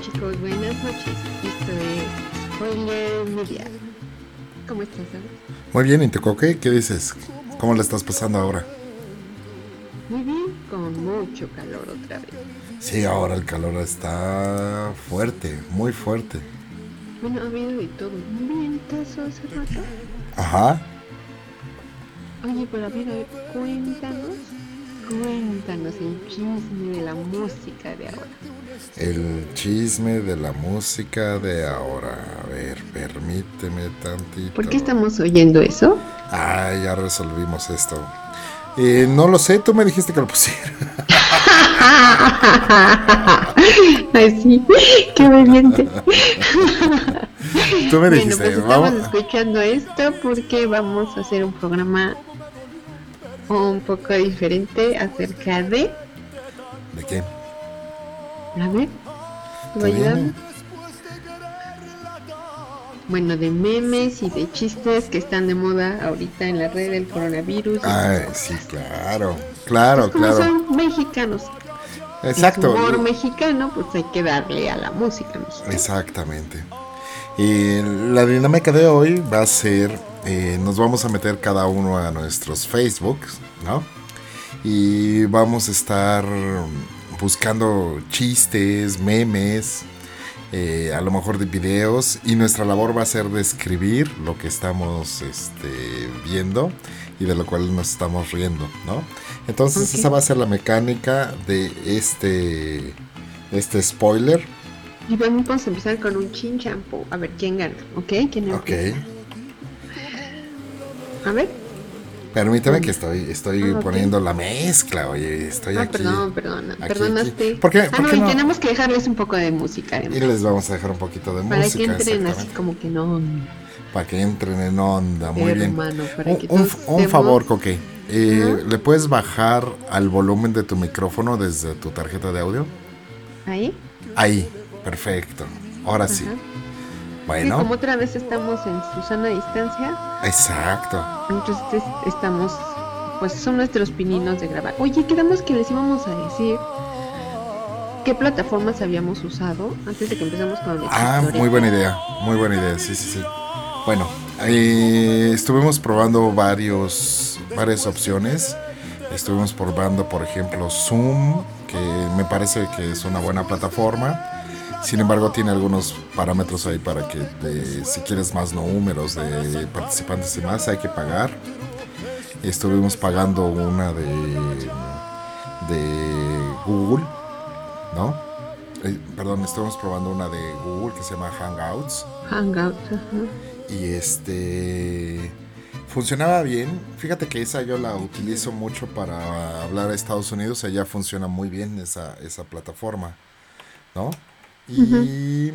Chicos, buenas noches. Esto es Spoiler Media. ¿Cómo estás? Muy bien, ¿y te coque? ¿Qué dices? ¿Cómo la estás pasando ahora? Muy bien, con mucho calor otra vez. Sí, ahora el calor está fuerte, muy fuerte. Bueno, ha habido de todo. Un vientazo hace rato. Ajá. Oye, pero a ver, a ver, cuéntanos, cuéntanos el chisme de la música de ahora. El chisme de la música de ahora. A ver, permíteme tantito. ¿Por qué estamos oyendo eso? Ah, ya resolvimos esto. Eh, no lo sé, tú me dijiste que lo pusiera. Ay, sí, qué obediente. Tú me Bueno, dijiste, pues estamos vamos. escuchando esto porque vamos a hacer un programa un poco diferente acerca de... ¿De qué? A ver, ¿te ¿Tú voy a ayudar? dime? Bueno, de memes y de chistes que están de moda ahorita en la red del coronavirus. Ay, sí, claro. Claro, Como claro. son mexicanos. Exacto. Y su humor mexicano, pues hay que darle a la música mexicana. Exactamente. Y la dinámica de hoy va a ser, eh, nos vamos a meter cada uno a nuestros Facebooks, ¿no? Y vamos a estar buscando chistes, memes, eh, a lo mejor de videos, y nuestra labor va a ser describir lo que estamos este, viendo y de lo cual nos estamos riendo, ¿no? Entonces Ok. esa va a ser la mecánica de este, este spoiler. Y vamos a empezar con un chin champú. A ver quién gana, ¿ok? ¿Quién Ok. empieza? A ver. Permítame que estoy, estoy Ah, poniendo la mezcla, oye, estoy Ah, aquí. perdón, perdona. aquí, Perdonaste. aquí. ¿Por qué? Ah, ¿Por no, qué y no? tenemos que dejarles un poco de música. Y les vamos a dejar un poquito de para música. que entren así como que no. Para que entren en onda, muy bien. para Un, que un- todos un estemos- favor, Coque. Eh. ¿Le puedes bajar al volumen de tu micrófono desde tu tarjeta de audio? Ahí. Ahí, perfecto. Ahora. Sí, Bueno, como otra vez estamos en Susana distancia, exacto. entonces es- estamos, pues son nuestros pininos de grabar. Oye, quedamos que les íbamos a decir qué plataformas habíamos usado antes de que empezamos con la Ah, historia. muy buena idea, muy buena idea, sí, sí, sí. Bueno, eh, estuvimos probando varios, varias opciones. Estuvimos probando, por ejemplo, Zoom, que me parece que es una buena plataforma. Sin embargo, tiene algunos parámetros ahí para que de- si quieres más números de participantes y más, hay que pagar. Estuvimos pagando una de, de Google, ¿no? Eh, perdón, estuvimos probando una de Google que se llama Hangouts. Hangouts. ajá. Y este funcionaba bien. Fíjate que esa yo la utilizo mucho para hablar a Estados Unidos. Allá funciona muy bien esa, esa plataforma. ¿No? Y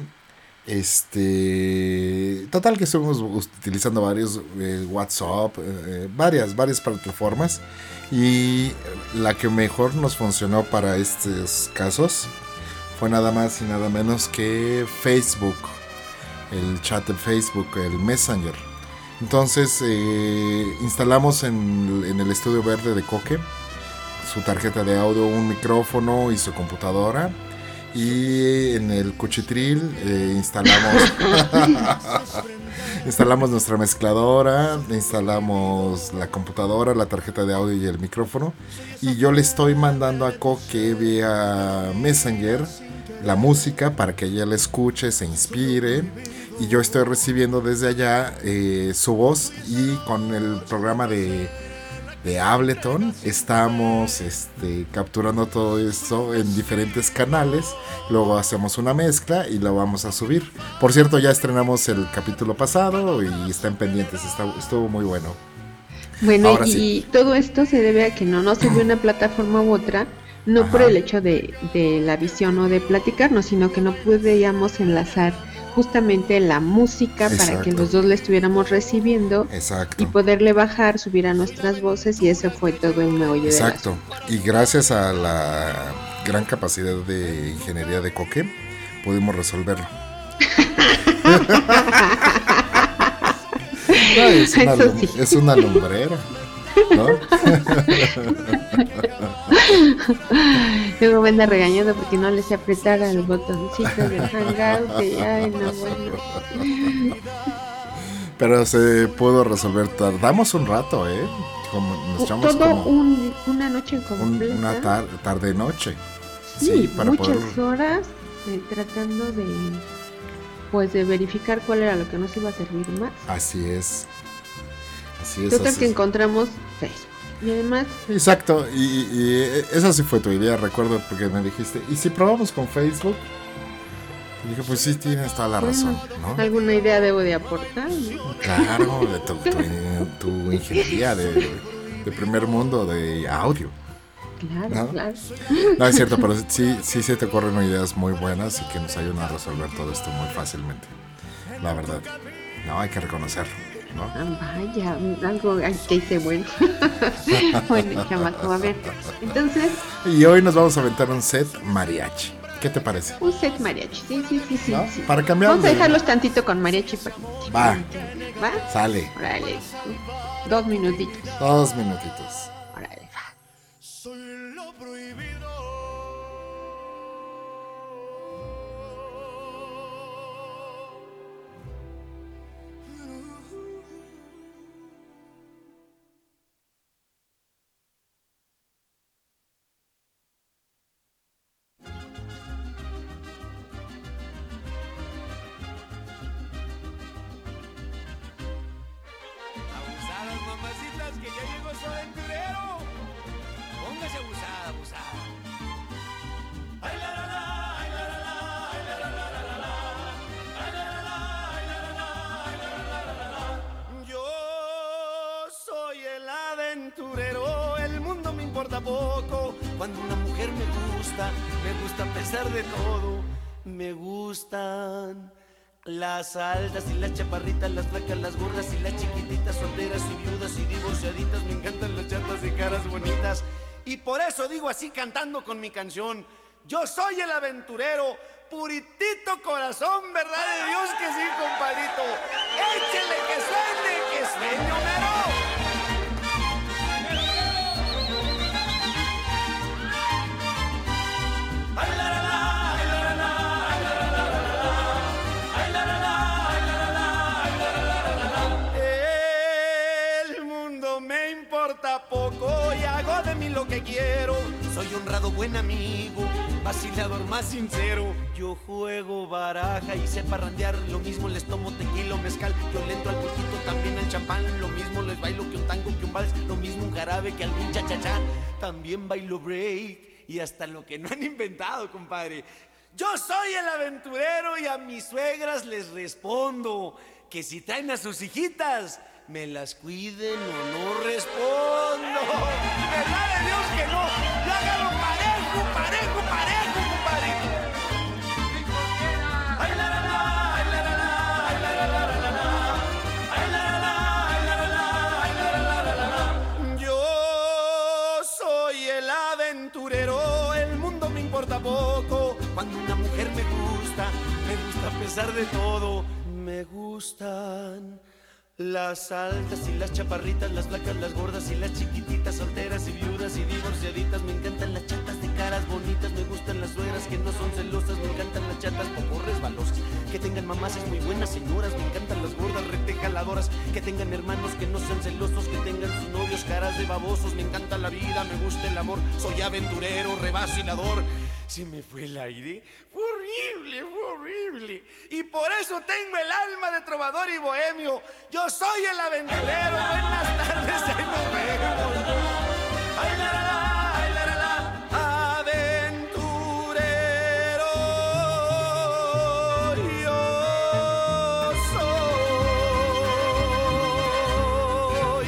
este total que estuvimos utilizando varios eh, WhatsApp, eh, eh, varias, varias plataformas. Y la que mejor nos funcionó para estos casos fue nada más y nada menos que Facebook el chat de Facebook, el Messenger. Entonces instalamos en, en el estudio verde de Coque su tarjeta de audio, un micrófono y su computadora. Y en el cuchitril eh, instalamos instalamos nuestra mezcladora, instalamos la computadora, la tarjeta de audio y el micrófono. Y yo le estoy mandando a Coque vía Messenger la música para que ella la escuche, se inspire. Y yo estoy recibiendo desde allá eh, su voz y con el programa de, de Ableton estamos este, capturando todo esto en diferentes canales. Luego hacemos una mezcla y lo vamos a subir. Por cierto, ya estrenamos el capítulo pasado y están pendientes. está- estuvo muy bueno. Bueno, Ahora y sí. todo esto se debe a que no nos sirve una plataforma u otra, no por el hecho de, de la visión o de platicarnos, sino que no podíamos enlazar justamente la música para que los dos la estuviéramos recibiendo Exacto. y poderle bajar, subir a nuestras voces y eso fue todo el meollo Exacto. Y gracias a la gran capacidad de ingeniería de Coque, pudimos resolverlo. No, es, una, Eso lum- sí. es una lumbrera. ¿No? Luego me anda regañando porque no les apretar al botoncito del hangout. ay, no, bueno. Pero se pudo resolver. Tardamos un rato, ¿eh? Como, nos echamos Todo como un, una noche un- completa. una tar- tarde-noche. Sí, para muchas poder. horas eh, tratando de pues de verificar cuál era lo que nos iba a servir más. Así es. Así es. Total así que es. encontramos Facebook. Y además, Exacto, y, y esa sí fue tu idea, recuerdo, porque me dijiste, ¿y si probamos con Facebook? Y dije, pues sí, tienes toda la Bueno, razón, ¿no? alguna idea debo de aportar. ¿no? Claro, de tu, tu- tu ingeniería de, de primer mundo de audio. Claro, ¿No? claro. No, es cierto, pero sí, sí se te ocurren ideas muy buenas y que nos ayudan a resolver todo esto muy fácilmente. La verdad. No, hay que reconocerlo, ¿no? Ah, vaya, algo que hice bueno. bueno, chamaco, a ver. Entonces, Y hoy nos vamos a aventar un set mariachi. ¿Qué te parece? un set mariachi. Sí, sí, sí, sí. ¿No? sí. Para cambiar Vamos a de- dejarlos tantito con mariachi. para- Va. ¿Va? Sale, Órale. Dos minutitos. dos minutitos. Las altas y las chaparritas, las flacas, las gordas y las chiquititas, solteras y viudas y divorciaditas. Me encantan las chatas y caras bonitas. Y por eso digo así cantando con mi canción. Yo soy el aventurero, puritito corazón, verdad de Dios que sí, compadrito. Échele que suene, que sueño de lo que quiero. Soy honrado, buen amigo, vacilador más sincero. Yo juego baraja y sé parrandear. Lo mismo les tomo tequila o mezcal. Yo le entro al poquito, también al champán. Lo mismo les bailo que un tango, que un vals. Lo mismo un jarabe que algún cha-cha-cha. También bailo break y hasta lo que no han inventado, compadre. Yo soy el aventurero y a mis suegras les respondo que si traen a sus hijitas, me las cuiden o no respondo. ¿Verdad de Dios que no? Yo hágalo parejo, parejo, parejo, compadre. Poco. Cuando una mujer me gusta, me gusta a pesar de todo. Me gustan las altas y las chaparritas, las flacas, las gordas y las chiquititas, solteras y viudas y divorciaditas. Me encantan las chatas de caras bonitas, me gustan las suegras que no son celosas, me encantan las chatas poco resbalosas, que tengan mamás muy buenas señoras, me encantan las gordas retejaladoras, que tengan hermanos que no sean celosos, que tengan sus novios caras de babosos. Me encanta la vida, me gusta el amor, soy aventurero, revacilador. Si me fue el aire, fue horrible, fue horrible. Y por eso tengo el alma de trovador y bohemio. Yo soy el aventurero. Buenas tardes, ahí nos vemos. Ay, la, la, la, ay, la, la, la. Aventurero. Yo soy.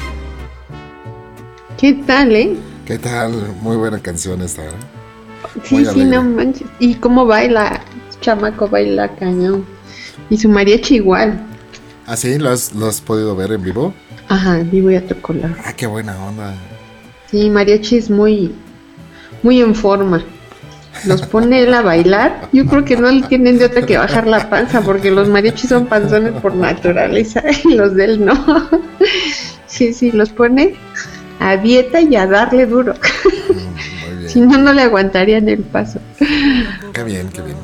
¿Qué tal, eh? ¿Qué tal? Muy buena canción esta, ¿eh? Sí, sí, no manches. Y cómo baila, chamaco baila cañón. Y su mariachi igual. ¿Ah, sí? ¿Lo has, lo has podido ver en vivo? Ajá, vivo y a tu color. Ah, qué buena onda. Sí, mariachi es muy, muy en forma. Los pone él a bailar. Yo creo que no le tienen de otra que bajar la panza, porque los mariachis son panzones por naturaleza y los de él no. Sí, sí, los pone a dieta y a darle duro. Si no, no le aguantarían el paso. Qué bien, qué bien.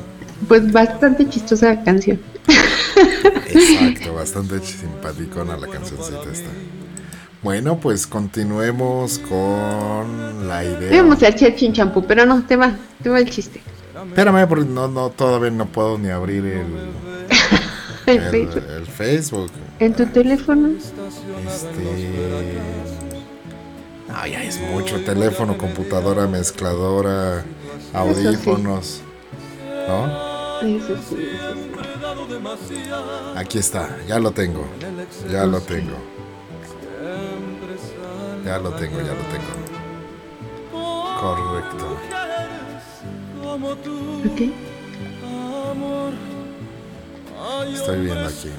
Pues bastante chistosa la canción. Exacto, bastante simpaticona la cancioncita esta. Bueno, pues continuemos con la idea. Vamos a echar chinchampú, pero no, te va, te va el chiste. Espérame, porque no, no, todavía no puedo ni abrir el, El el- Facebook. el Facebook. ¿En tu teléfono? Este. No, ya es mucho. Teléfono, computadora, mezcladora, audífonos. ¿No? Eso sí, eso sí. Aquí está, ya lo tengo. Ya lo tengo. Ya lo tengo, ya lo tengo. Correcto. Ok. Estoy viendo aquí.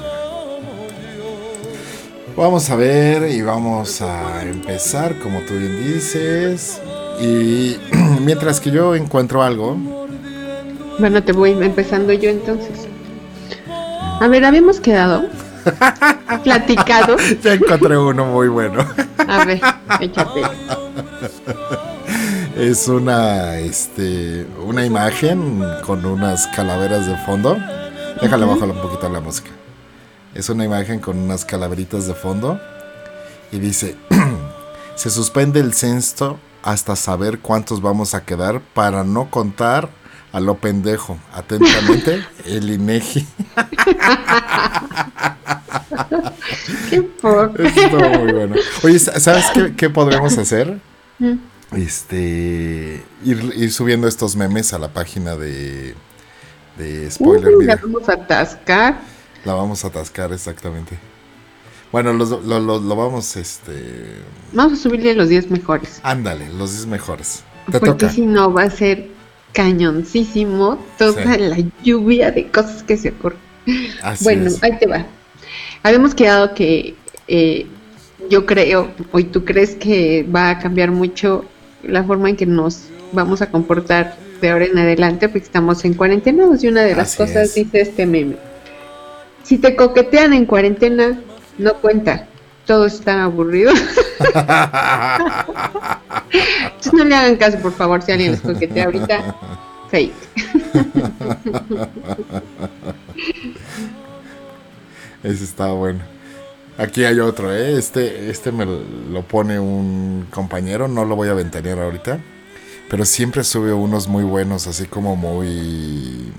Vamos a ver y vamos a empezar, como tú bien dices. Y mientras que yo encuentro algo, Bueno, te voy empezando yo entonces. A ver, habíamos quedado. Platicado. ya encontré uno muy bueno. A ver, échate. Es una, este, una imagen con unas calaveras de fondo. Déjale bajar un poquito la música. Es una imagen con unas calaveritas de fondo. Y dice, se suspende el censo hasta saber cuántos vamos a quedar para no contar a lo pendejo. Atentamente, el INEGI. Qué poco. Estuvo muy bueno. Oye, ¿sabes qué, qué podremos hacer? Mm. Este. Ir, ir subiendo estos memes a la página de. De Spoiler la Video. vamos a atascar. La vamos a atascar exactamente. Bueno, los- lo, lo- lo vamos, este. Vamos a subirle los 10 mejores. Ándale, los 10 mejores. Te Porque si no va a ser cañoncísimo toda Sí. la lluvia de cosas que se ocurren. Así bueno, es. ahí te va. Habíamos quedado que eh, yo creo, hoy tú crees que va a cambiar mucho la forma en que nos vamos a comportar de ahora en adelante, porque estamos en cuarentena. Y una de las Así cosas es. dice este meme. Si te coquetean en cuarentena, no cuenta. Todos están aburridos. Entonces no le hagan caso, por favor, si alguien les coquetea ahorita. Fake. Ese está bueno. Aquí hay otro, ¿eh? Este, este me lo pone un compañero, no lo voy a ventanear ahorita. Pero siempre sube unos muy buenos, así como muy.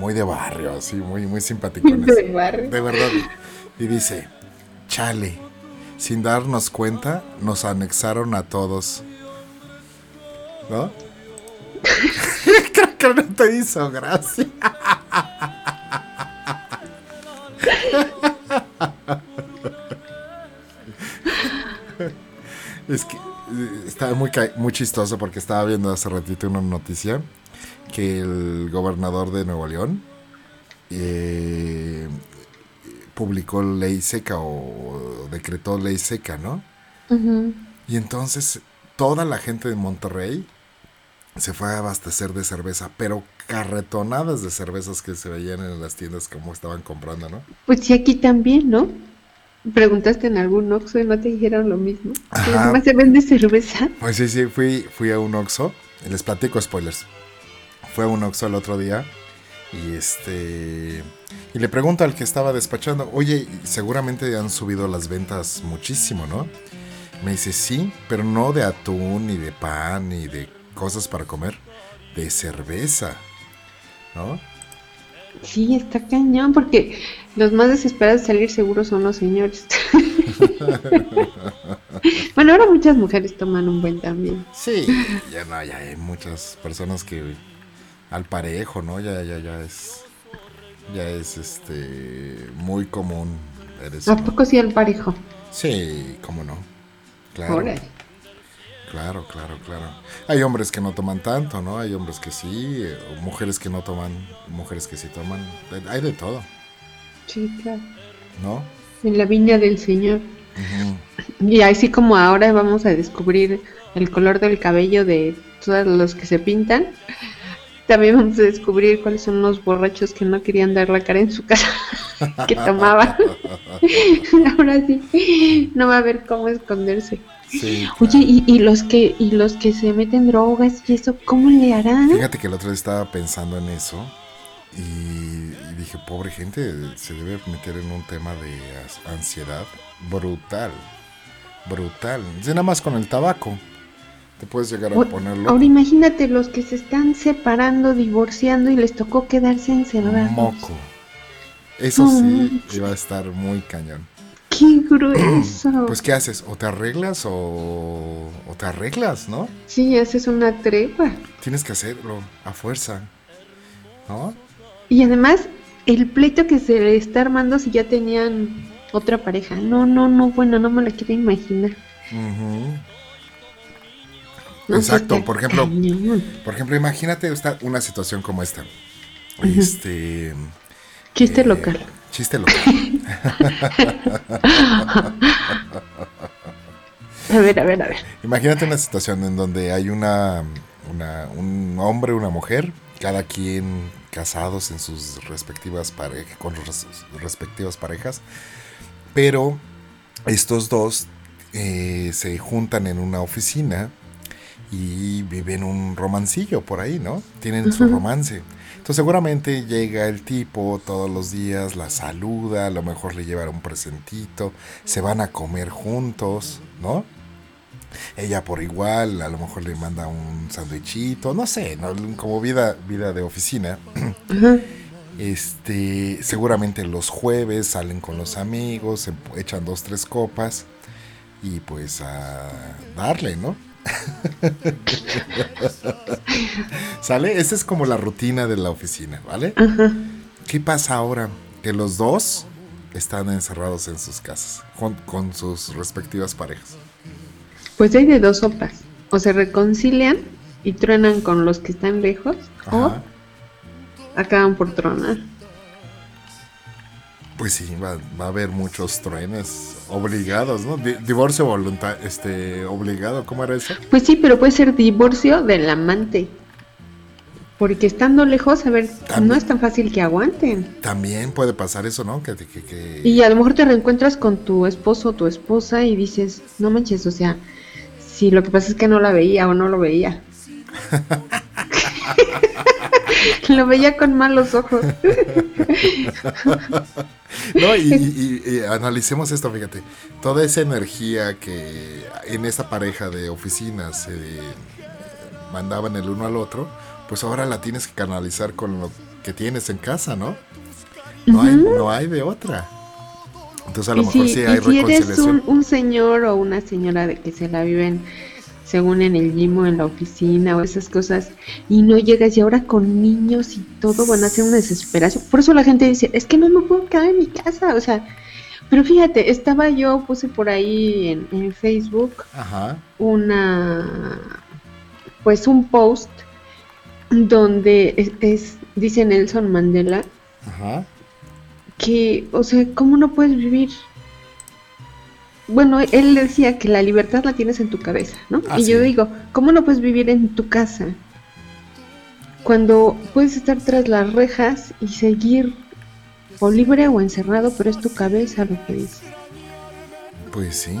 Muy de barrio, así, muy, muy simpaticones. De barrio. De verdad. Y dice: Chale, sin darnos cuenta, nos anexaron a todos. ¿No? Creo que no te hizo gracia. Es que eh, estaba muy, muy chistoso porque estaba viendo hace ratito una noticia que el gobernador de Nuevo León eh, publicó ley seca o decretó ley seca, ¿no? Y entonces toda la gente de Monterrey se fue a abastecer de cerveza, pero carretonadas de cervezas que se veían en las tiendas como estaban comprando, ¿no? Pues sí, aquí también, ¿no? Preguntaste en algún Oxxo y no te dijeron lo mismo. Además se vende cerveza. Pues sí, sí, fui, fui a un Oxxo, les platico spoilers. Fue a un Oxxo el otro día y este y le pregunto al que estaba despachando, "Oye, seguramente han subido las ventas muchísimo, ¿no?" Me dice, "Sí, pero no de atún ni de pan ni de cosas para comer, de cerveza." ¿No? Sí, está cañón, porque los más desesperados de salir seguros son los señores. bueno, ahora muchas mujeres toman un buen también. Sí, ya no, ya hay muchas personas que al parejo, ¿no? Ya, ya, ya es, ya es, este, muy común. Eres, ¿A poco sí al parejo? Sí, cómo no. Claro, claro, claro, claro. Hay hombres que no toman tanto, ¿no? Hay hombres que sí, eh, o mujeres que no toman, mujeres que sí toman. Hay de todo, Sí, claro. ¿no? En la viña del Señor. Ujú. Y así como ahora vamos a descubrir el color del cabello de todos los que se pintan, también vamos a descubrir cuáles son los borrachos que no querían dar la cara en su casa, que tomaban. ahora sí, no va a haber cómo esconderse. Sí. Oye, y, y los que y los que se meten drogas y eso, ¿cómo le harán? Fíjate que el otro día estaba pensando en eso y, y dije, pobre gente, se debe meter en un tema de ansiedad brutal, brutal. Sí, nada más con el tabaco. Te puedes llegar a O- ponerlo Ahora imagínate los que se están separando, divorciando y les tocó quedarse encerrados. moco. Eso No sí, iba a estar muy cañón. ¡Qué grueso! Pues, ¿qué haces? O te arreglas o, o te arreglas, ¿no? sí, haces una tregua. Tienes que hacerlo a fuerza, ¿no? Y además, el pleito que se le está armando si ya tenían otra pareja. No, no, no, bueno, no me lo quiero imaginar. Ujú. No, Exacto, por ejemplo, cañón. Por ejemplo, imagínate esta, una situación como esta. Este. Chiste eh, local. Chiste local. A ver, a ver, a ver. Imagínate una situación en donde hay una, una- un hombre, una mujer, cada quien casados en sus respectivas parejas, con sus respectivas parejas, pero estos dos eh, se juntan en una oficina y viven un romancillo por ahí, ¿no? Tienen su romance. Entonces seguramente llega el tipo todos los días, la saluda, a lo mejor le lleva un presentito, se van a comer juntos, ¿no? Ella por igual, a lo mejor le manda un sándwichito, no sé, ¿no? como vida, vida de oficina. Este, seguramente los jueves salen con los amigos, se echan dos, tres copas y pues a darle, ¿no? ¿Sale? Esa es como la rutina de la oficina, ¿vale? Ajá. ¿Qué pasa ahora? Que los dos están encerrados en sus casas, con, con sus respectivas parejas. Pues hay de dos sopas. O se reconcilian y truenan con los que están lejos, Ajá. o acaban por tronar. Pues sí, va, va a haber muchos truenes obligados, ¿no? Di- divorcio voluntario, este, obligado, ¿cómo era eso? Pues sí, pero puede ser divorcio del amante. Porque estando lejos, a ver, También. no es tan fácil que aguanten. También puede pasar eso, ¿no? Que, que, que- Y a lo mejor te reencuentras con tu esposo o tu esposa y dices, no manches, o sea, si lo que pasa es que no la veía o no lo veía. lo veía con malos ojos. No, y, y- y- y analicemos esto, fíjate. Toda esa energía que en esta pareja de oficinas se mandaban el uno al otro, pues ahora la tienes que canalizar con lo que tienes en casa, ¿no? No, hay, no hay de otra. Entonces a lo y mejor si, sí y hay si eres un, un señor o una señora de que se la viven según en el gym o en la oficina o esas cosas y no llegas y ahora con niños y todo van a ser una desesperación. Por eso la gente dice, es que no me puedo quedar en mi casa, o sea, pero fíjate, estaba yo, puse por ahí en, en Facebook Ajá. una, pues un post donde es, es- dice Nelson Mandela Ajá. que, o sea, ¿cómo no puedes vivir? Bueno, él decía que la libertad la tienes en tu cabeza, ¿no? Ah, y yo digo, ¿cómo no puedes vivir en tu casa? Cuando puedes estar tras las rejas y seguir o libre o encerrado, pero es tu cabeza lo que dice. Pues sí.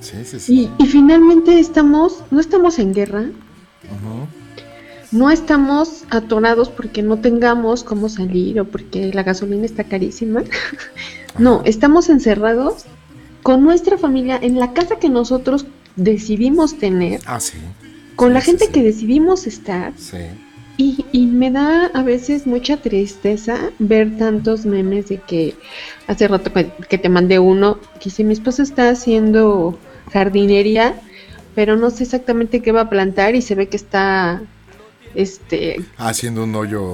Sí, sí, sí. Y, y finalmente estamos, no estamos en guerra, no estamos atorados porque no tengamos cómo salir o porque la gasolina está carísima. No, estamos encerrados con nuestra familia en la casa que nosotros decidimos tener, Ah, sí. con Sí, la gente sí. que decidimos estar. Sí. Y, y me da a veces mucha tristeza ver tantos memes de que hace rato que, te mandé uno, que dice mi esposa está haciendo jardinería, pero no sé exactamente qué va a plantar y se ve que está este Haciendo un hoyo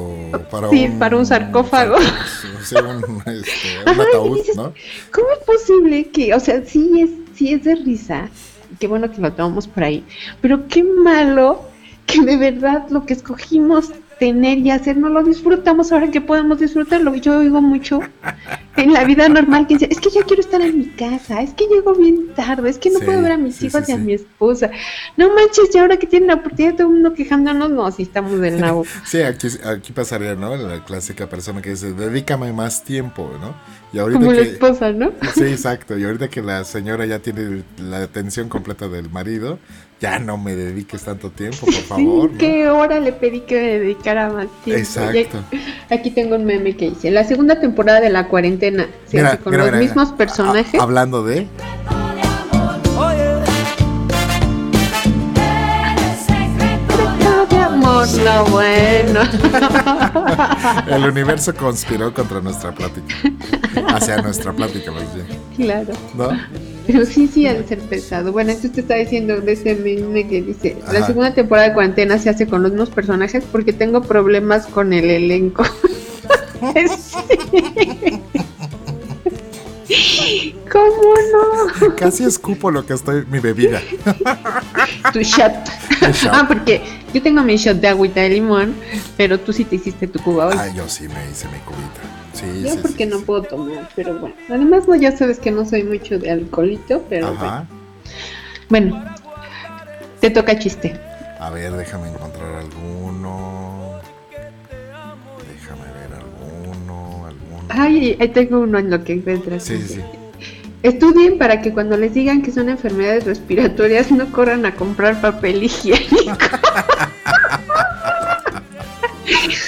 para Sí, un... para un sarcófago. O sea, un, este, un Ajá, ataúd, dices, ¿no? ¿Cómo es posible que, o sea, sí es, sí es de risa, qué bueno que lo tomamos por ahí, pero qué malo que de verdad lo que escogimos tener y hacer, no lo disfrutamos ahora que podemos disfrutarlo. Yo oigo mucho en la vida normal que dice, es que ya quiero estar en mi casa, es que llego bien tarde, es que no Sí, puedo ver a mis sí, hijos sí, y a mi esposa. No manches, ya ahora que tienen la oportunidad, todo el mundo quejándonos, no, si estamos del nabo. Sí, aquí, aquí pasaría, ¿no? La clásica persona que dice, dedícame más tiempo, ¿no? Y ahorita Como la esposa, ¿no? Sí, exacto. Y ahorita que la señora ya tiene la atención completa del marido, ya no me dediques tanto tiempo, por favor. ¿qué hora le pedí que me dedicara más tiempo? Exacto. Y aquí tengo un meme que dice, la segunda temporada de la cuarentena se Mira, hace con mira, los mira, mismos personajes. Ha- hablando de... No bueno. El universo conspiró contra nuestra plática. Hacia nuestra plática, más bien. claro. ¿No? Pero sí, sí, ha de ser pesado. Bueno, esto te está diciendo de ese meme que dice, la segunda temporada de cuarentena se hace con los mismos personajes porque tengo problemas con el elenco. Sí. ¿Cómo no? Casi escupo lo que estoy... Mi bebida. Tu shot. Shot. Ah, porque yo tengo mi shot de agüita de limón, pero tú sí te hiciste tu cuba hoy. Ay, yo sí me hice mi cubita. Sí, yo sí, porque sí, no puedo tomar, pero bueno. Además, no, ya sabes que no soy mucho de alcoholito, pero Ajá. bueno. Bueno, te toca chiste. A ver, déjame encontrar alguno. Déjame ver alguno, alguno. Ay, ahí tengo uno en lo que encuentras. Sí, sí, sí. Estudien para que cuando les digan que son enfermedades respiratorias no corran a comprar papel higiénico.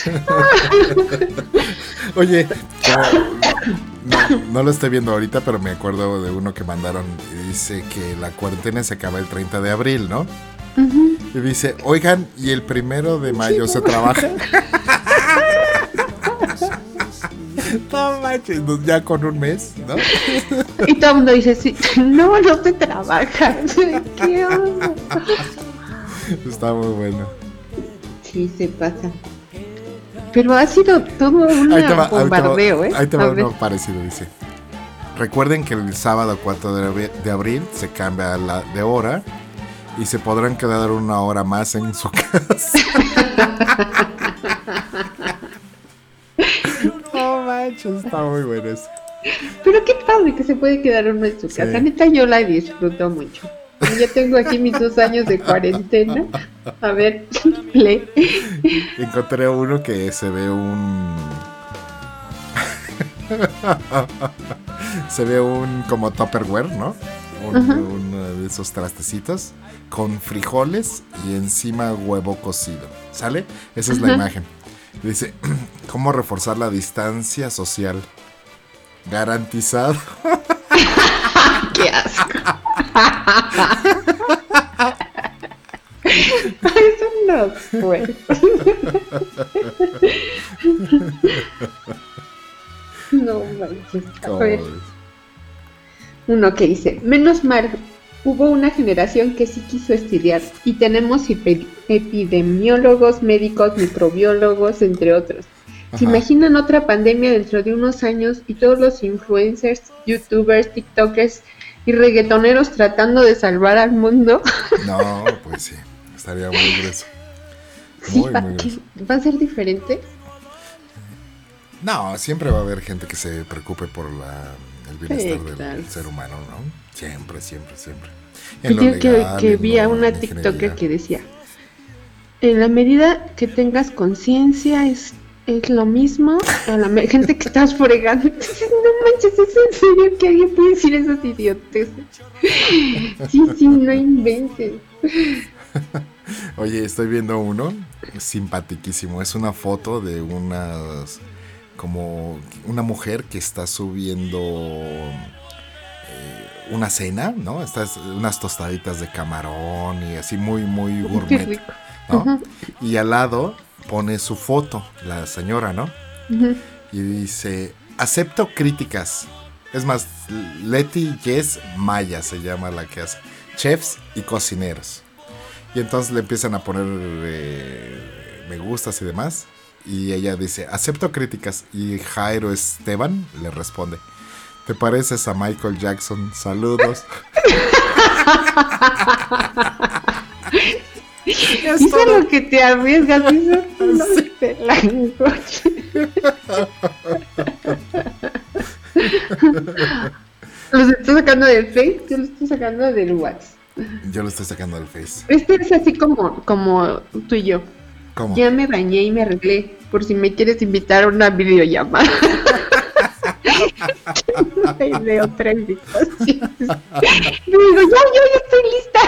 Oye, no, no lo estoy viendo ahorita, pero me acuerdo de uno que mandaron y dice que la cuarentena se acaba el 30 de abril, ¿no? Y dice, oigan, ¿y el primero de mayo se trabaja? No manches, no, ya con un mes, ¿no? Y todo el mundo dice, sí, no, no te trabajas. ¿Qué onda? Está muy bueno. Sí, se pasa. Pero ha sido todo un bombardeo, ¿eh? ahí te va uno parecido, dice. Recuerden que el sábado 4 de abri- de abril se cambia la de hora y se podrán quedar una hora más en su casa. no manches, está muy bueno eso. Pero qué padre que se puede quedar uno en su Sí. casa. Neta, yo la disfruto mucho. Ya tengo aquí mis dos años de cuarentena. A ver, lee. Encontré uno que se ve un. se ve un como Tupperware, ¿no? Un- uno de esos trastecitos con frijoles y encima huevo cocido. ¿Sale? Esa es la Ajá. imagen. Dice, ¿cómo reforzar la distancia social? Garantizado. Qué asco. Eso no fue. No manches. A ver, uno que dice, menos mal, hubo una generación que sí quiso estudiar y tenemos epi- epidemiólogos, médicos, microbiólogos, entre otros. ¿Se imaginan otra pandemia dentro de unos años y todos los influencers, youtubers, tiktokers y reggaetoneros tratando de salvar al mundo? No, pues sí. Estaría muy grueso. Sí, Muy, va, muy que- grueso. va a ser diferente. No, siempre va a haber gente que se preocupe por la, el bienestar del claro. ser humano, ¿no? Siempre, siempre, siempre. Que lo yo que, legal, que en vi a una en TikToker que decía, en la medida que tengas conciencia es, es lo mismo a la gente que estás fregando. Entonces, no manches, ¿es en serio que alguien puede decir esas idiotes? Sí, sí, no inventes. Oye, estoy viendo uno simpatiquísimo. Es una foto de unas como una mujer que está subiendo eh, una cena, ¿no? Estas unas tostaditas de camarón y así muy muy Qué gourmet, rico. ¿no? Y al lado pone su foto, la señora, ¿no? y dice, acepto críticas. Es más, Leti Yes Maya se llama la que hace. Chefs y cocineros. Y entonces le empiezan a poner eh, me gustas y demás. Y ella dice, acepto críticas. Y Jairo Esteban le responde, ¿te pareces a Michael Jackson? Saludos. Es todo. lo que te arriesgas, dice no te la. Los estoy sacando del Face, yo los estoy sacando del WhatsApp. Yo lo estoy sacando del Face. Este es así como, como tú y yo. ¿Cómo? Ya me bañé y me arreglé, por si me quieres invitar a una videollamada. Tres digo, yo estoy lista.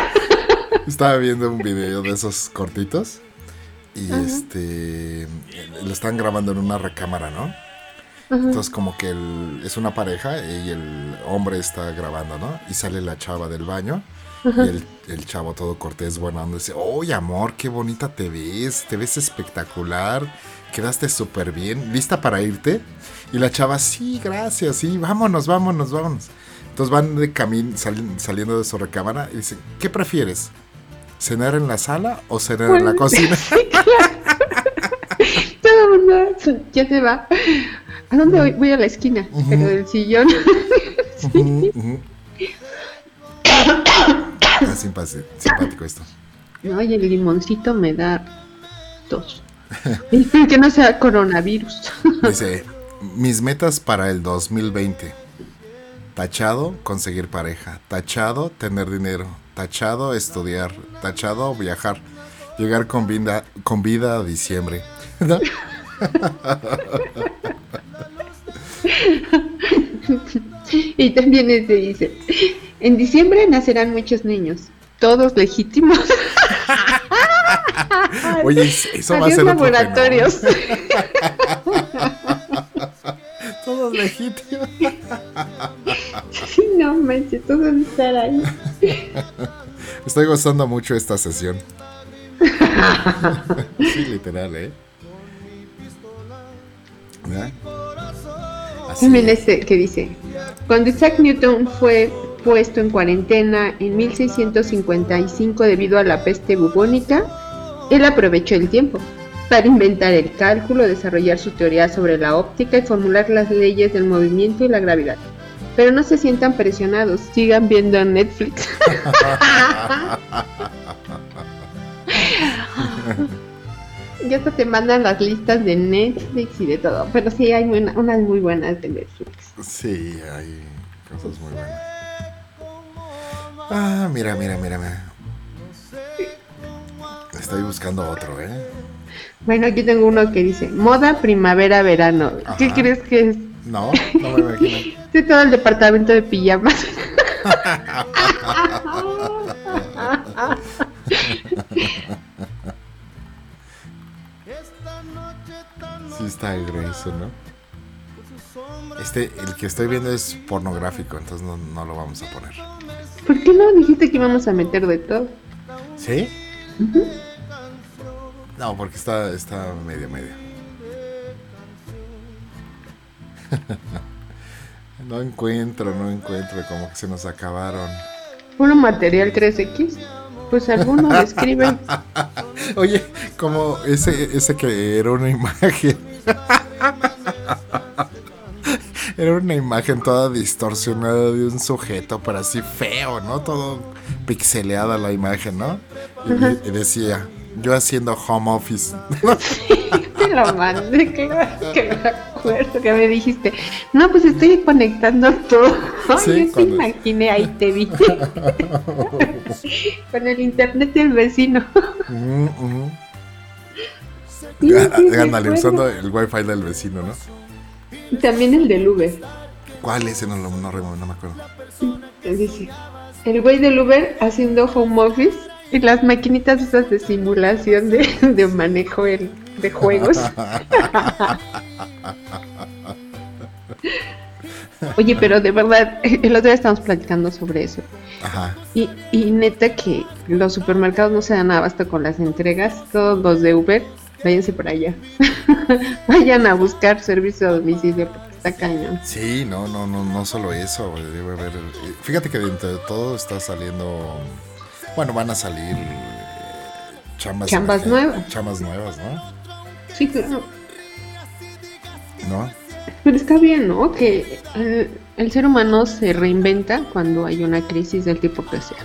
Estaba viendo un video de esos cortitos y este lo están grabando en una recámara, ¿no? Entonces como que el- es una pareja y el hombre está grabando, ¿no? Y sale la chava del baño y el, el chavo todo cortés, bueno, dice, oye amor, qué bonita te ves, te ves espectacular, quedaste súper bien, ¿lista para irte? Y la chava, sí, gracias, sí, vámonos, vámonos, vámonos. Entonces van de camino saliendo de su recámara y dicen, ¿qué prefieres? ¿Cenar en la sala o cenar en la cocina? Todo el mundo ya se va. ¿A dónde voy? Voy a la esquina, pero del sillón. Ujú, ujú. Ah, simpa- simpático esto. Oye, el limoncito me da tos. Que no sea coronavirus. Dice, mis metas para el 2020. Tachado, conseguir pareja. Tachado, tener dinero. Tachado, estudiar. Tachado, viajar. Llegar con vida, con vida a diciembre. ¿No? Y también este dice, en diciembre nacerán muchos niños, todos legítimos. Oye, es- eso va a ser laboratorios. Todos legítimos. No manches, todos estar ahí. Estoy gozando mucho esta sesión. sí, literal, ¿eh? ¿Verdad? También es. este que dice, cuando Isaac Newton fue puesto en cuarentena en 1655 debido a la peste bubónica, él aprovechó el tiempo para inventar el cálculo, desarrollar su teoría sobre la óptica y formular las leyes del movimiento y la gravedad. Pero no se sientan presionados, sigan viendo Netflix. Ya hasta te mandan las listas de Netflix y de todo, pero sí hay buena- unas muy buenas de Netflix. Sí, hay cosas muy buenas. Ah, mira, mira, mira, mira. Estoy buscando otro, ¿eh? Bueno, aquí tengo uno que dice, moda primavera-verano. ¿Qué crees que es? No, no me imagino. De todo el departamento de pijamas. Sí está grueso, ¿no? Este, el que estoy viendo es pornográfico, entonces no, no lo vamos a poner. ¿Por qué no dijiste que íbamos a meter de todo? ¿Sí? No, porque está, está medio, medio. no encuentro, no encuentro, como que se nos acabaron. Puro material 3X. Pues algunos lo escriben. Oye, como ese, ese que era una imagen. Era una imagen toda distorsionada de un sujeto, pero así feo, ¿no? Todo pixeleada la imagen, ¿no? Y, y decía, yo haciendo home office. Te lo mandé, claro que me acuerdo que me dijiste. No, pues estoy conectando todo. Sí, yo te imaginé, ahí te vi. Con el internet del vecino. Ujú, ujú. Sí, usando el wifi del vecino, ¿no? También el del Uber. ¿Cuál ese? No, lo- no, remo- no me acuerdo. Dice, el güey del Uber haciendo home office y las maquinitas esas de simulación de, de manejo el- de juegos. Oye, pero de verdad, el otro día estábamos platicando sobre eso. Ajá. Y, y neta que los supermercados no se dan abasto con las entregas. Todos los de Uber, váyanse por allá. Vayan a buscar servicio a domicilio porque está cañón. Sí, no, no, no, no solo eso. güey, Debe haber. eh, Fíjate que dentro de todo está saliendo. Bueno, van a salir eh, chambas. Nuevas. Chambas nuevas, ¿no? Sí, claro. ¿No? Pero está bien, ¿no? Que el, el ser humano se reinventa cuando hay una crisis del tipo que sea.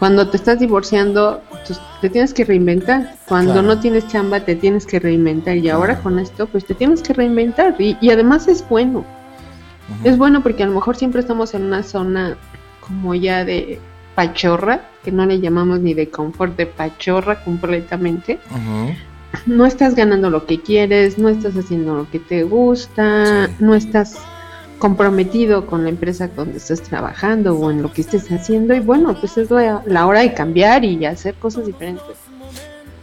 Cuando te estás divorciando, Entonces, te tienes que reinventar. Cuando Claro. no tienes chamba, te tienes que reinventar. Y ahora con esto, pues te tienes que reinventar. Y, y además es bueno. Es bueno porque a lo mejor siempre estamos en una zona como ya de pachorra, que no le llamamos ni de confort, de pachorra completamente. No estás ganando lo que quieres, no estás haciendo lo que te gusta, Sí. no estás comprometido con la empresa donde estás trabajando o en lo que estés haciendo y bueno, pues es la, la hora de cambiar y hacer cosas diferentes.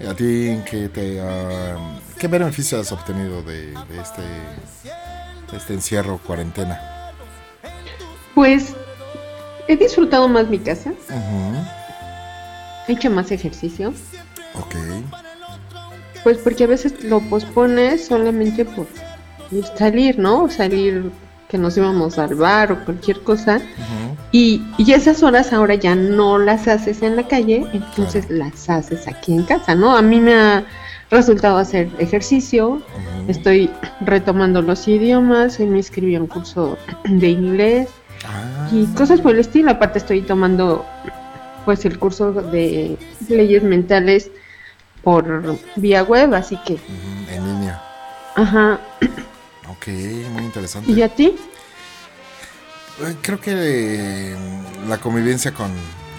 ¿A ti en qué, te, ah, qué beneficio has obtenido de, de este, de este encierro, cuarentena? Pues he disfrutado más mi casa, Ujú. he hecho más ejercicio, Ok. pues porque a veces lo pospones solamente por salir, ¿no? Salir que nos íbamos al bar o cualquier cosa. Y, y esas horas ahora ya no las haces en la calle, entonces las haces aquí en casa, ¿no? A mí me ha resultado hacer ejercicio, estoy retomando los idiomas, hoy me inscribí a un curso de inglés Ah. y cosas por el estilo. Aparte estoy tomando pues el curso de leyes mentales por vía web, así que, En línea. ajá. Ok, muy interesante. ¿Y a ti? Eh, Creo que eh, la convivencia con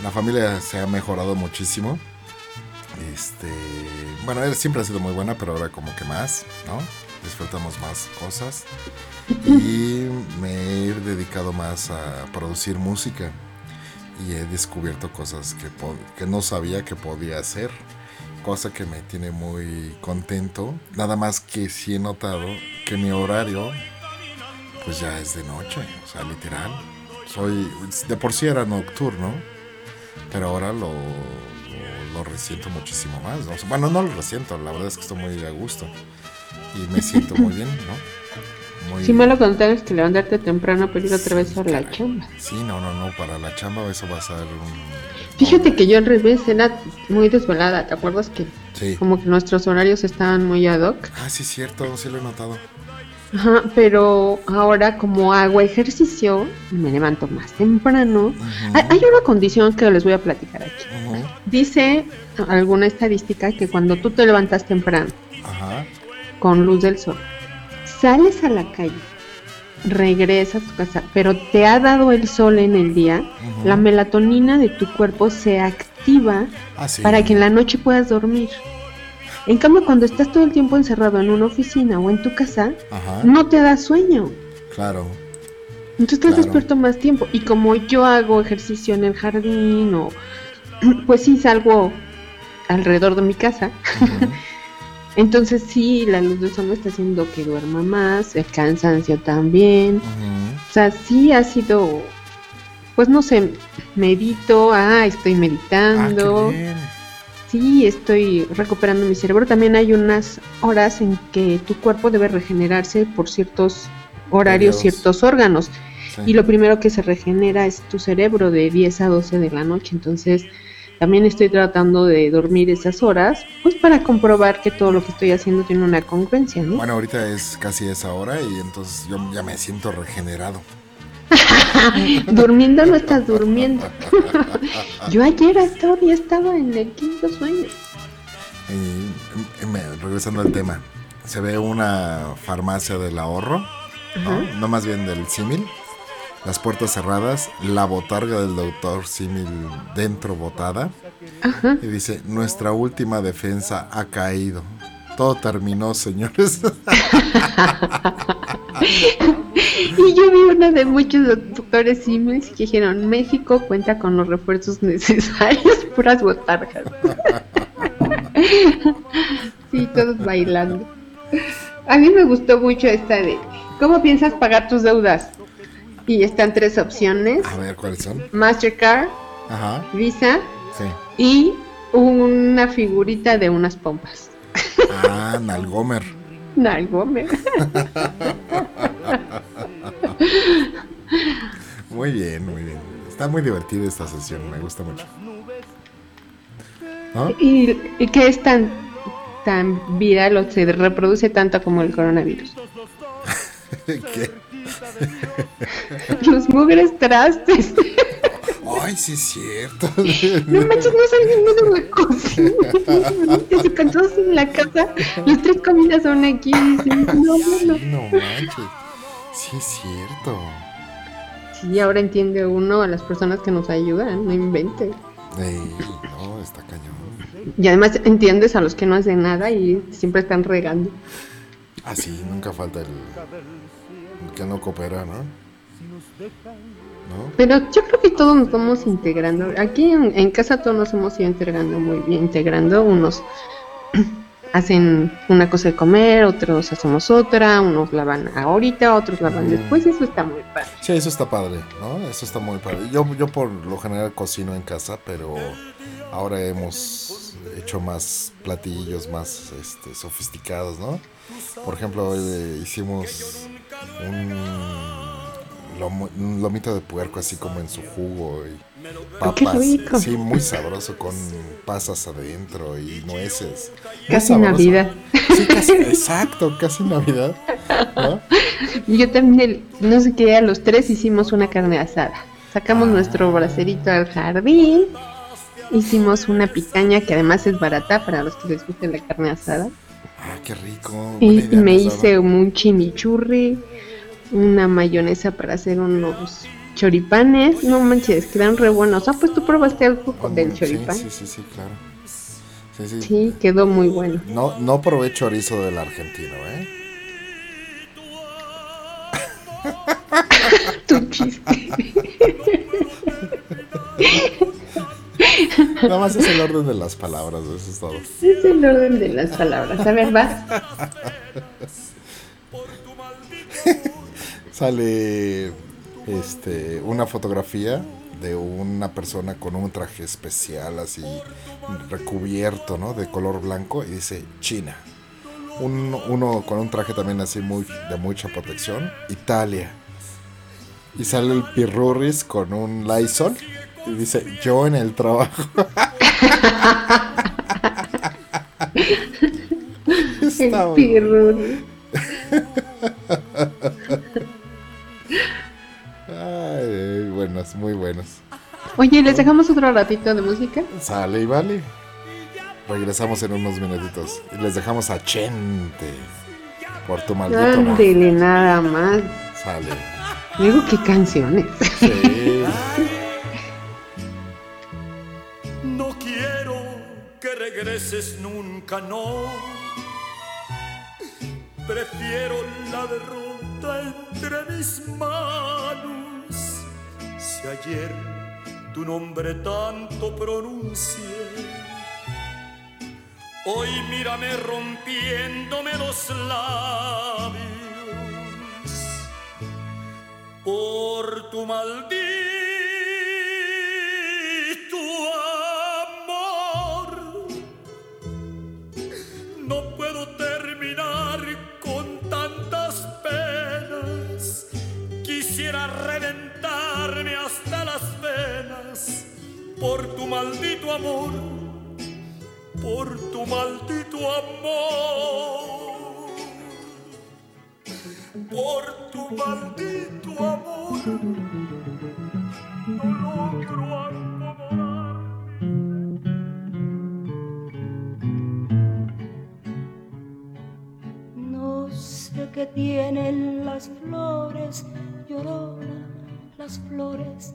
la familia se ha mejorado muchísimo. Este, bueno, siempre ha sido muy buena, pero ahora como que más, ¿no? Disfrutamos más cosas. Y me he dedicado más a producir música. Y he descubierto cosas que, que no sabía que podía hacer. Cosa que me tiene muy contento. Nada más que sí he notado que mi horario pues ya es de noche, o sea, literal. Soy, de por sí era nocturno, pero ahora lo, lo, lo resiento muchísimo más. ¿no? Bueno, no lo resiento, la verdad es que estoy muy a gusto y me siento muy bien, ¿no? Muy, Si me lo contaras que levantarte temprano para ir otra vez a la chamba. Sí, no, no, no, para la chamba eso va a ser un... Fíjate que yo al revés era muy desvelada, ¿te acuerdas que Sí. como que nuestros horarios estaban muy ad hoc? Ah, sí, cierto, sí lo he notado. Ajá, pero ahora como hago ejercicio, me levanto más temprano. Hay, hay una condición que les voy a platicar aquí. Dice alguna estadística que cuando tú te levantas temprano, con luz del sol, sales a la calle, regresas a tu casa, pero te ha dado el sol en el día, la melatonina de tu cuerpo se activa Ah, sí. para que en la noche puedas dormir. En cambio, cuando estás todo el tiempo encerrado en una oficina o en tu casa, Ajá, no te da sueño. claro. Entonces estás Claro. despierto más tiempo. Y como yo hago ejercicio en el jardín o pues sí salgo alrededor de mi casa, entonces sí, la luz del sol está haciendo que duerma más, el cansancio también. O sea, sí ha sido, pues no sé, medito, ah, estoy Ah, meditando. qué bien. Sí, estoy recuperando mi cerebro. También hay unas horas en que tu cuerpo debe regenerarse por ciertos horarios, ciertos órganos. Sí. Y lo primero que se regenera es tu cerebro de 10 a 12 de la noche. Entonces, también estoy tratando de dormir esas horas, pues para comprobar que todo lo que estoy haciendo tiene una congruencia, ¿no? Bueno, ahorita es casi esa hora y entonces yo ya me siento regenerado. Durmiendo no estás durmiendo. Yo ayer a esta hora ya estaba en el quinto sueño. Y, me- regresando al tema, se ve una farmacia del ahorro, ¿no? No más bien del símil. Las puertas cerradas, la botarga del doctor símil dentro botada. Ajá. Y dice, nuestra última defensa ha caído. Todo terminó, señores. Y yo vi una de muchos doctores símiles que dijeron, México cuenta con los refuerzos necesarios, puras botargas. sí, todos bailando. A mí me gustó mucho esta de, ¿cómo piensas pagar tus deudas? Y están tres opciones, A ver, ¿cuáles son? Mastercard, Ajá, Visa sí. y una figurita de unas pompas. Ah, Nalgomer. Nalgomer. Muy bien, muy bien. Está muy divertida esta sesión, me gusta mucho. ¿No? ¿Y, y qué es tan, tan viral o se reproduce tanto como el coronavirus? ¿Qué? Los mugres trastes. Ay, sí es cierto. No manches, no salgan de la cocina. Se cantó en la casa. Las tres comidas son aquí. No, no, No manches. Sí es cierto. Sí, ahora entiende uno a las personas que nos ayudan. No invente. Ey, no, está cañón. Y además entiendes a los que no hacen nada y siempre están regando. Ah, sí, nunca falta el, el que no coopera, ¿no? ¿No? Pero yo creo que todos nos vamos integrando. Aquí en, en casa todos nos hemos ido integrando muy bien, integrando. Unos hacen una cosa de comer, otros hacemos otra, unos lavan ahorita, otros lavan después. Eso está muy padre. Sí, eso está padre, ¿no? Eso está muy padre. Yo, yo por lo general cocino en casa, pero ahora hemos hecho más platillos más este, sofisticados, ¿no? Por ejemplo, eh, hicimos un, lomo- un lomito de puerco así como en su jugo y qué papas. rico. Sí, muy sabroso con pasas adentro y nueces. Casi. Navidad. Sí, casi, exacto, casi Navidad. Yo también, el- no sé qué, a los tres hicimos una carne asada. Sacamos Ah. nuestro bracerito al jardín, hicimos una picaña que además es barata para los que les guste la carne asada. Ah, qué rico. Y, me hice un chimichurri, una mayonesa para hacer unos choripanes. No manches, quedan re buenos. Ah, pues tú probaste algo con- del Sí, choripán. Sí, sí, sí, claro. Sí, sí. Sí, quedó muy bueno. No, no probé chorizo del argentino, ¿eh? Tu chiste. Nada más es el orden de las palabras, eso es todo. Es el orden de las palabras. A ver, vas. Sale este una fotografía de una persona con un traje especial así recubierto, ¿no? De color blanco y dice China. Un- uno con un traje también así muy de mucha protección, Italia. Y sale el Pirurris con un Lysol y dice yo en el trabajo. Está El. Ay, buenos, muy buenos. Oye, ¿les dejamos otro ratito de música? Sale y vale. Regresamos en unos minutitos. Y les dejamos a Chente. Por tu maldito. Ándele nada más. Sale. Digo, qué canciones. Sí. Nunca, no. Prefiero la derrota entre mis manos. Si ayer tu nombre tanto pronuncié, hoy mírame rompiéndome los labios por tu maldito por tu maldito amor, por tu maldito amor por tu maldito amor. No logro. No sé qué tienen las flores, llorona, las flores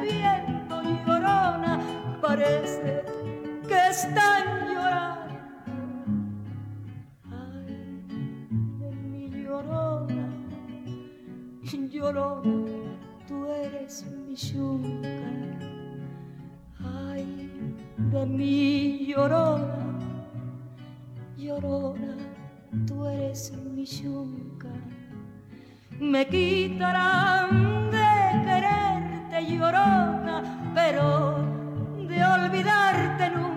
están llorando. Ay, de mi llorona, llorona, tú eres mi yunca. Ay, de mi llorona, llorona, tú eres mi yunca me quitarán de quererte llorona, pero de olvidarte nunca.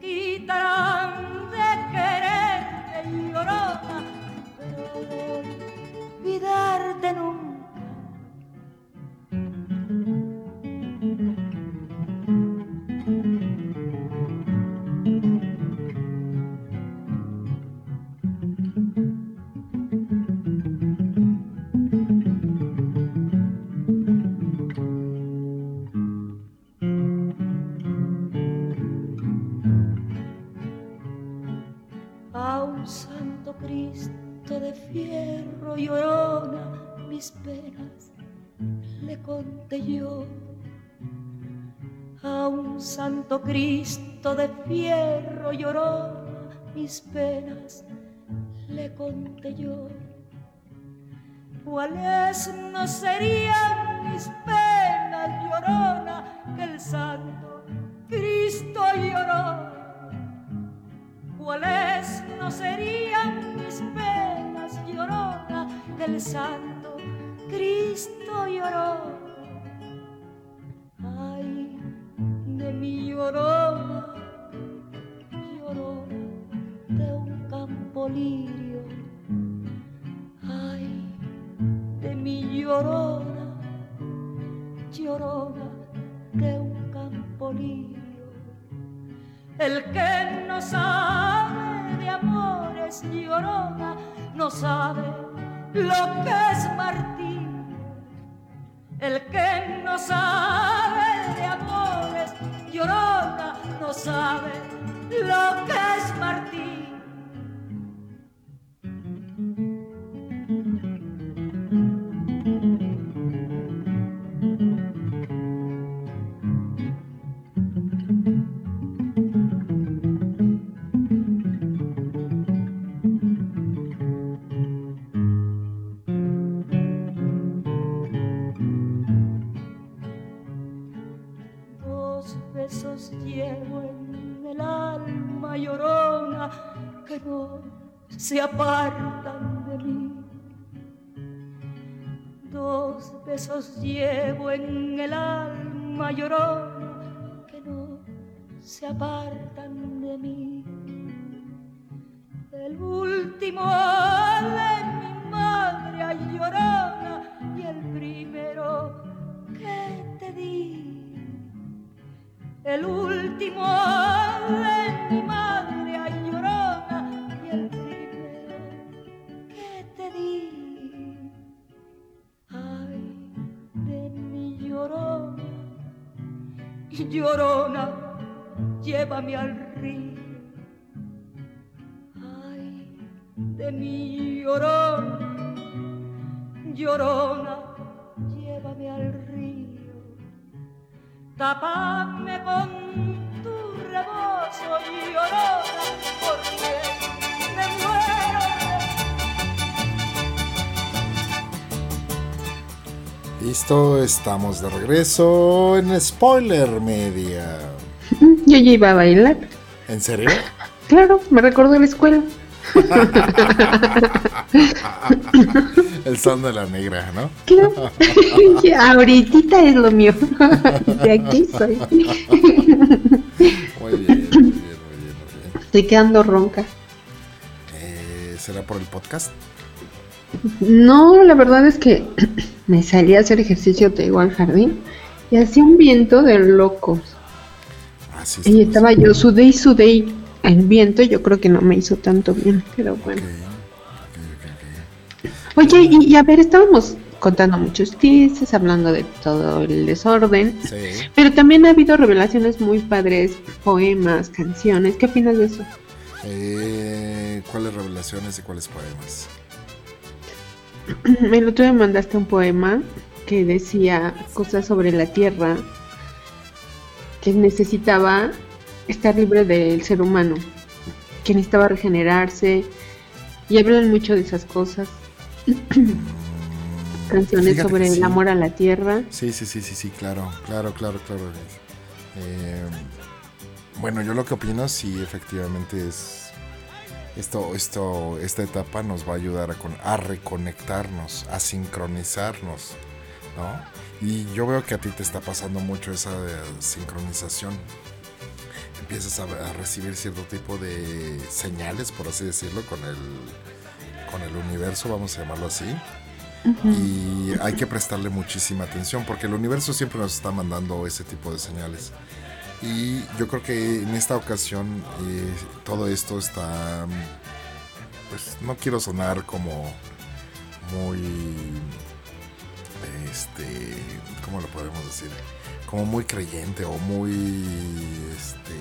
Quitarán de quererte llorona, pero olvidarte nunca. Yo. A un santo Cristo de fierro llorona mis penas le conté yo. ¿Cuáles no serían mis penas llorona que el santo Cristo lloró? ¿Cuáles no serían mis penas llorona que el santo Cristo lloró? Apartan de mí. Dos besos llevo en el alma llorona que no se apartan de mí. El último de mi madre llorona y el primero que te di. El último de mi madre llorona, llévame al río. Ay, de mi llorona, llorona, llévame al río. Tapame Listo, estamos de regreso en Spoiler Media. Yo ya iba a bailar. ¿En serio? Claro, me recordó la escuela. El son de la negra, ¿no? Claro. Ahorita es lo mío. De aquí soy. Muy bien, muy bien, muy bien, muy bien. Estoy quedando ronca. Eh, ¿Será por el podcast? No, la verdad es que me salí a hacer ejercicio, te digo, al jardín y hacía un viento de locos. Ah, sí, Y estaba yo sudé y sudé el viento yo creo que no me hizo tanto bien, pero bueno. Oye, y, y a ver, estábamos contando muchos chistes, hablando de todo el desorden, Sí. pero también ha habido revelaciones muy padres, poemas, canciones. ¿Qué opinas de eso? Eh, ¿Cuáles revelaciones y cuáles poemas? El otro día me mandaste un poema que decía cosas sobre la tierra que necesitaba estar libre del ser humano, que necesitaba regenerarse y hablan mucho de esas cosas. Canciones Fíjate sobre el amor a la tierra. Sí, sí, sí, sí, sí, claro, claro, claro, claro. Eh, bueno, yo lo que opino, sí, efectivamente es esto, esto, esta etapa nos va a ayudar a, con- a reconectarnos, a sincronizarnos, ¿no? Y yo veo que a ti te está pasando mucho esa de sincronización. empiezas a, a recibir cierto tipo de señales, por así decirlo, con el, con el universo, vamos a llamarlo así. Y hay que prestarle muchísima atención porque el universo siempre nos está mandando ese tipo de señales. Y yo creo que en esta ocasión eh, todo esto está, pues no quiero sonar como muy, este, ¿cómo lo podemos decir? Como muy creyente o muy, este,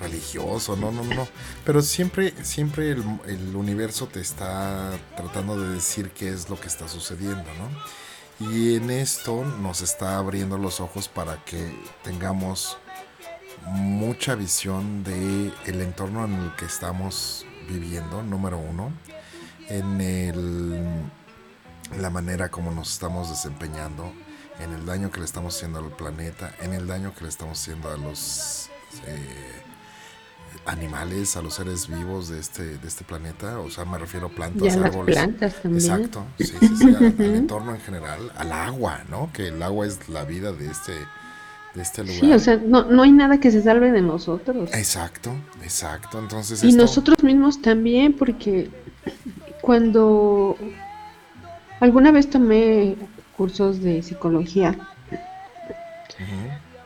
religioso, no, no, no. Pero siempre, siempre el, el universo te está tratando de decir qué es lo que está sucediendo, ¿no? Y en esto nos está abriendo los ojos para que tengamos mucha visión de entorno en el que estamos viviendo, número uno, en el, la manera como nos estamos desempeñando, en el daño que le estamos haciendo al planeta, en el daño que le estamos haciendo a los eh, animales, a los seres vivos de este, de este planeta, o sea, me refiero a plantas, Y a las árboles. plantas también. Exacto, sí, sí, sí, al, al entorno en general, al agua, ¿no? Que el agua es la vida de este, de este lugar. Sí, o sea, no, no hay nada que se salve de nosotros. Exacto, exacto. Entonces Y esto- nosotros mismos también, porque cuando alguna vez tomé cursos de psicología,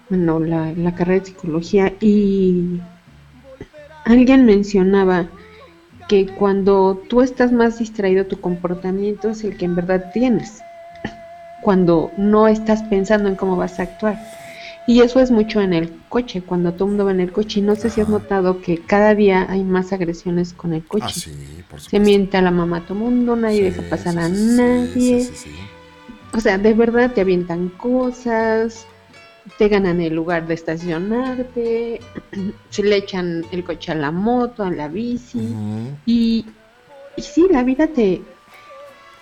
bueno, la, la carrera de psicología, y alguien mencionaba que cuando tú estás más distraído, tu comportamiento es el que en verdad tienes, cuando no estás pensando en cómo vas a actuar. Y eso es mucho en el coche, cuando todo el mundo va en el coche. Y no sé si has notado que cada día hay más agresiones con el coche. Ah, sí, por Se miente a la mamá a todo mundo, nadie Sí, deja pasar sí, a nadie. O sea, de verdad te avientan cosas, te ganan el lugar de estacionarte, se le echan el coche a la moto, a la bici. Y, y sí, la vida te...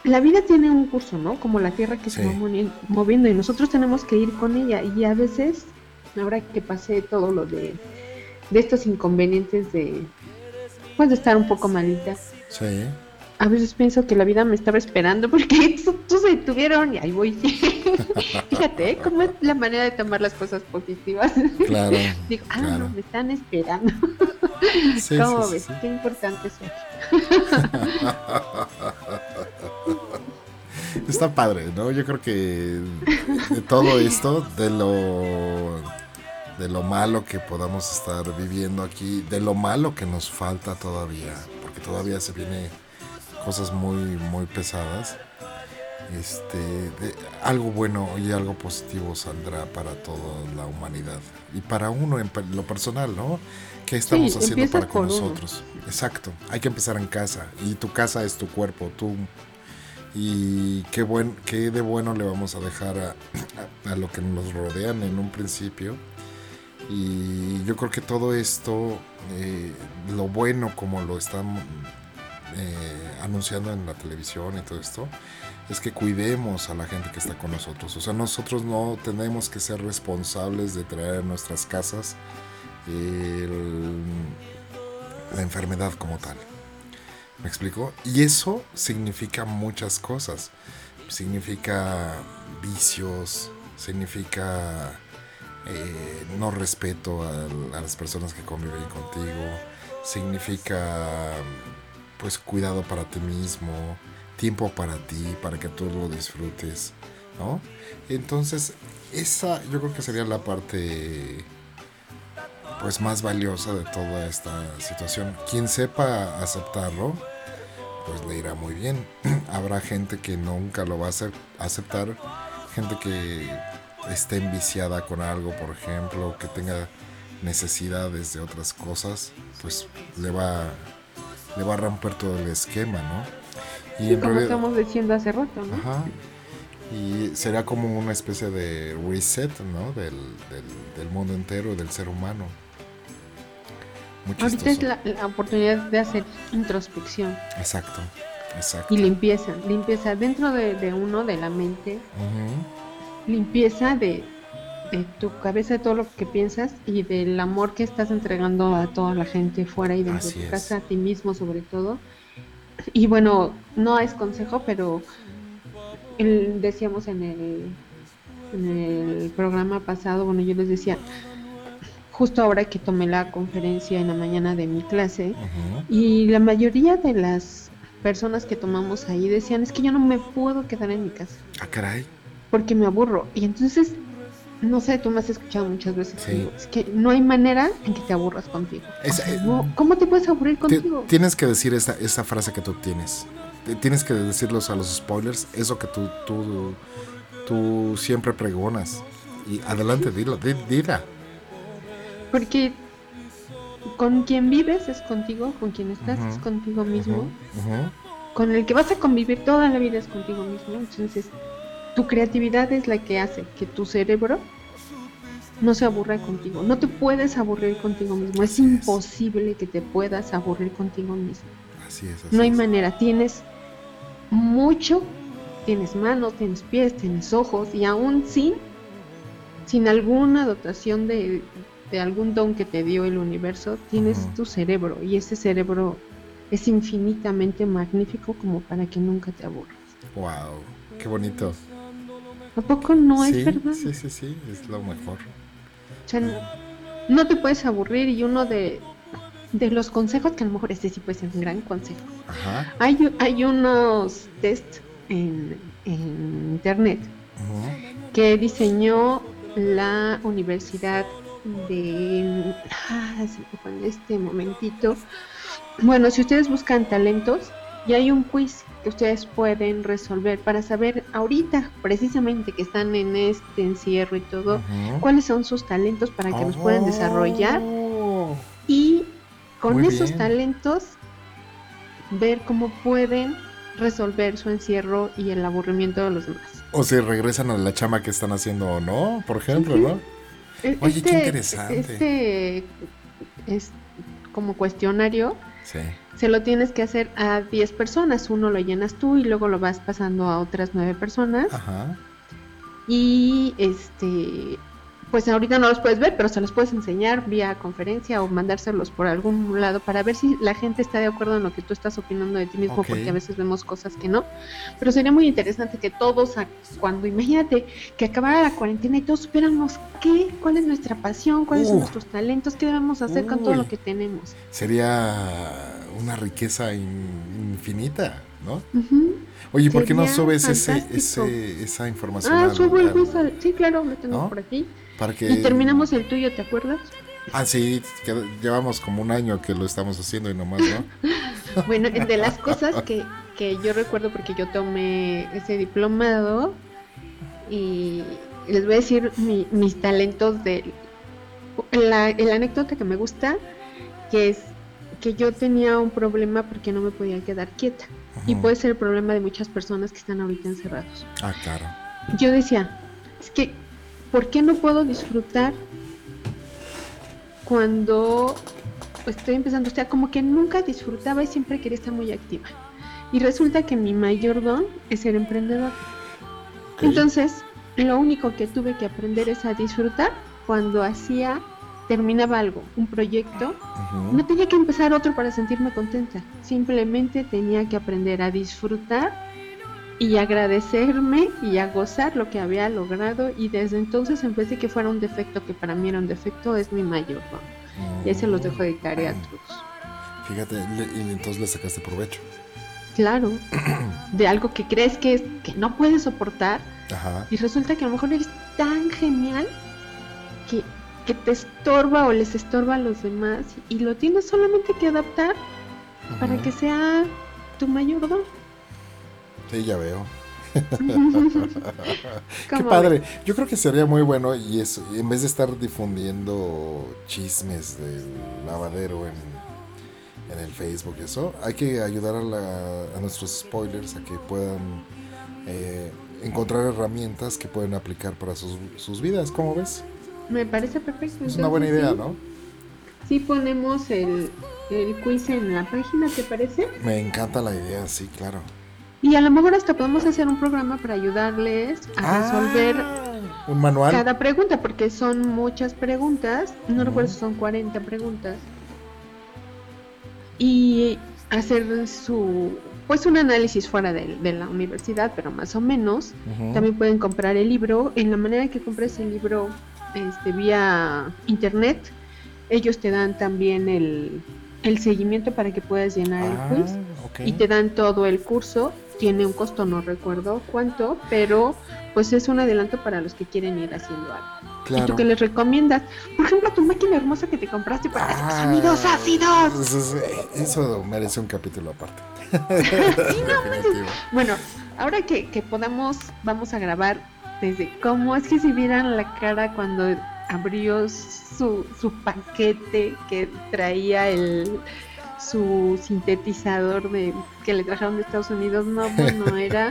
La vida tiene un curso, ¿no? Como la tierra que se va moviendo y nosotros tenemos que ir con ella. Y a veces, ahora que pasé todo lo de, de estos inconvenientes de, pues de estar un poco malita, Sí, a veces pienso que la vida me estaba esperando porque todos se detuvieron y ahí voy. Fíjate ¿eh? cómo es la manera de tomar las cosas positivas. claro. Digo, ah, claro. no, me están esperando. Sí, ¿Cómo sí, ves? sí. Qué importante soy. Está padre, ¿no? Yo creo que de todo esto, de lo de lo malo que podamos estar viviendo aquí, de lo malo que nos falta todavía, porque todavía se viene cosas muy muy pesadas. Este, de- algo bueno y algo positivo saldrá para toda la humanidad y para uno en lo personal, ¿no? ¿Qué estamos Sí, haciendo para con por uno. nosotros? Exacto, hay que empezar en casa y tu casa es tu cuerpo, tú y qué buen qué de bueno le vamos a dejar a, a- a lo que nos rodean en un principio y yo creo que todo esto eh, lo bueno como lo están eh, anunciando en la televisión y todo esto es que cuidemos a la gente que está con nosotros o sea nosotros no tenemos que ser responsables de traer a nuestras casas la enfermedad como tal ¿Me explico? Y eso significa muchas cosas. Significa vicios, significa eh, no respeto a las personas que conviven contigo, significa pues cuidado para ti mismo, tiempo para ti, para que tú lo disfrutes, ¿no? Entonces, esa yo creo que sería la parte pues más valiosa de toda esta situación. Quien sepa aceptarlo, pues le irá muy bien. Habrá gente que nunca lo va a aceptar, gente que esté enviciada con algo, por ejemplo, que tenga necesidades de otras cosas, pues le va le va a romper todo el esquema, ¿no? Y Sí, como estamos diciendo hace rato, ¿no? Ajá. Y será como una especie de reset, ¿no? Del, del, del mundo entero, del ser humano. Muy Ahorita es la, la oportunidad de hacer introspección Exacto, exacto. y limpieza. Limpieza dentro de, de uno, de la mente, Ujú, limpieza de, de tu cabeza, de todo lo que piensas y del amor que estás entregando a toda la gente fuera y dentro Así de tu es. casa, a ti mismo sobre todo. Y bueno, no es consejo, pero el- decíamos en el, en el programa pasado, bueno, yo les decía, justo ahora que tomé la conferencia en la mañana de mi clase, y la mayoría de las personas que tomamos ahí decían, es que yo no me puedo quedar en mi casa, Ah, caray. porque me aburro. Y entonces, no sé, tú me has escuchado muchas veces, Sí. que digo, es que no hay manera en que te aburras contigo. Es- O sea, eh, no, ¿Cómo te puedes aburrir Ti- contigo? Tienes que decir esta, esta frase que tú tienes. Tienes que decirlos a los spoilers, eso que tú, tú, tú siempre pregonas. Y adelante, dilo, di- dila. Porque con quien vives es contigo, con quien estás es contigo mismo, con el que vas a convivir toda la vida es contigo mismo. Entonces, tu creatividad es la que hace que tu cerebro no se aburra contigo. No te puedes aburrir contigo mismo. Es Así es. imposible que te puedas aburrir contigo mismo. Así es. así No hay es. manera. Tienes mucho, tienes manos, tienes pies, tienes ojos y aún sin, sin alguna dotación de, de algún don que te dio el universo, tienes tu cerebro y ese cerebro es infinitamente magnífico como para que nunca te aburras. Wow, qué bonito. ¿A poco no sí, es verdad? sí, sí, sí, es lo mejor. O sea, no, no te puedes aburrir y uno de, de los consejos, que a lo mejor este sí puede ser un gran consejo, Ajá. hay, hay unos test en, en internet que diseñó la Universidad de... Ah, se me fue en este momentito. Bueno, si ustedes buscan talentos, y hay un quiz que ustedes pueden resolver para saber ahorita, precisamente que están en este encierro y todo, cuáles son sus talentos para que los puedan desarrollar Oh, y con Muy esos bien. talentos ver cómo pueden resolver su encierro y el aburrimiento de los demás. O si regresan a la chama que están haciendo o no, por ejemplo, ¿no? E- Oye, qué interesante. Este es como cuestionario Sí. Se lo tienes que hacer a 10 personas. Uno lo llenas tú y luego lo vas pasando a otras 9 personas. Ajá. Y este, pues ahorita no los puedes ver, pero se los puedes enseñar vía conferencia o mandárselos por algún lado para ver si la gente está de acuerdo en lo que tú estás opinando de ti mismo, porque a veces vemos cosas que no. Pero sería muy interesante que todos, cuando imagínate que acabara la cuarentena y todos supiéramos qué, cuál es nuestra pasión, cuáles son Uh. nuestros talentos, qué debemos hacer con todo lo que tenemos. Sería una riqueza in- infinita, ¿no? Ujú. Oye, ¿por qué no subes ese, ese, esa información? Ah, al- subo el al- Sí, claro, lo tengo ¿No? por aquí. Para que... Y terminamos el tuyo, ¿te acuerdas? Ah, sí, que llevamos como un año que lo estamos haciendo y nomás, ¿no? Bueno, de las cosas que, que yo recuerdo porque yo tomé ese diplomado y les voy a decir mi- mis talentos de la, el anécdota que me gusta que es que yo tenía un problema porque no me podía quedar quieta y puede ser el problema de muchas personas que están ahorita encerrados. Ah, claro. Yo decía, es que ¿por qué no puedo disfrutar cuando estoy empezando? O sea, como que nunca disfrutaba y siempre quería estar muy activa. Y resulta que mi mayor don es ser emprendedor. Entonces, lo único que tuve que aprender es a disfrutar cuando hacía, terminaba algo, un proyecto. No tenía que empezar otro para sentirme contenta. Simplemente tenía que aprender a disfrutar y agradecerme y a gozar lo que había logrado. Y desde entonces, en vez de que fuera un defecto, que para mí era un defecto, es mi mayor don. Y ahí se los dejo de tarea a todos. Fíjate, y entonces le sacaste provecho. Claro, de algo que crees que, es, que no puedes soportar Ajá. y resulta que a lo mejor eres tan genial que, que te estorba o les estorba a los demás y lo tienes solamente que adaptar para que sea tu mayor don. Sí, ya veo. Qué ¿Cómo padre. ves? Yo creo que sería muy bueno y es, en vez de estar difundiendo chismes del lavadero en, en el Facebook y eso, hay que ayudar a, la- a nuestros spoilers a que puedan eh, encontrar herramientas que pueden aplicar para sus, sus vidas. ¿Cómo ves? Me parece perfecto. Es una buena idea, sí, ¿no? Sí ponemos el, el quiz en la página, ¿te parece? Me encanta la idea, sí, claro. Y a lo mejor hasta podemos hacer un programa para ayudarles a resolver Ah, un manual. cada pregunta, porque son muchas preguntas, no Ujú. recuerdo si son 40 preguntas, y hacer su, pues un análisis fuera de, de la universidad, pero más o menos. También pueden comprar el libro, en la manera que compres el libro este, vía internet, ellos te dan también el, el seguimiento para que puedas llenar Ah, el quiz ok. y te dan todo el curso. Tiene un costo, no recuerdo cuánto, pero pues es un adelanto para los que quieren ir haciendo algo. ¿Y Claro. tú qué les recomiendas? Por ejemplo, tu máquina hermosa que te compraste para Ah, sonidos ácidos. Eso, es- eso merece un capítulo aparte. Definitivo. Bueno, ahora que, que podamos, vamos a grabar desde cómo es que si vieran la cara cuando abrió su, su paquete que traía el su sintetizador de que le trajeron de Estados Unidos, no, bueno, era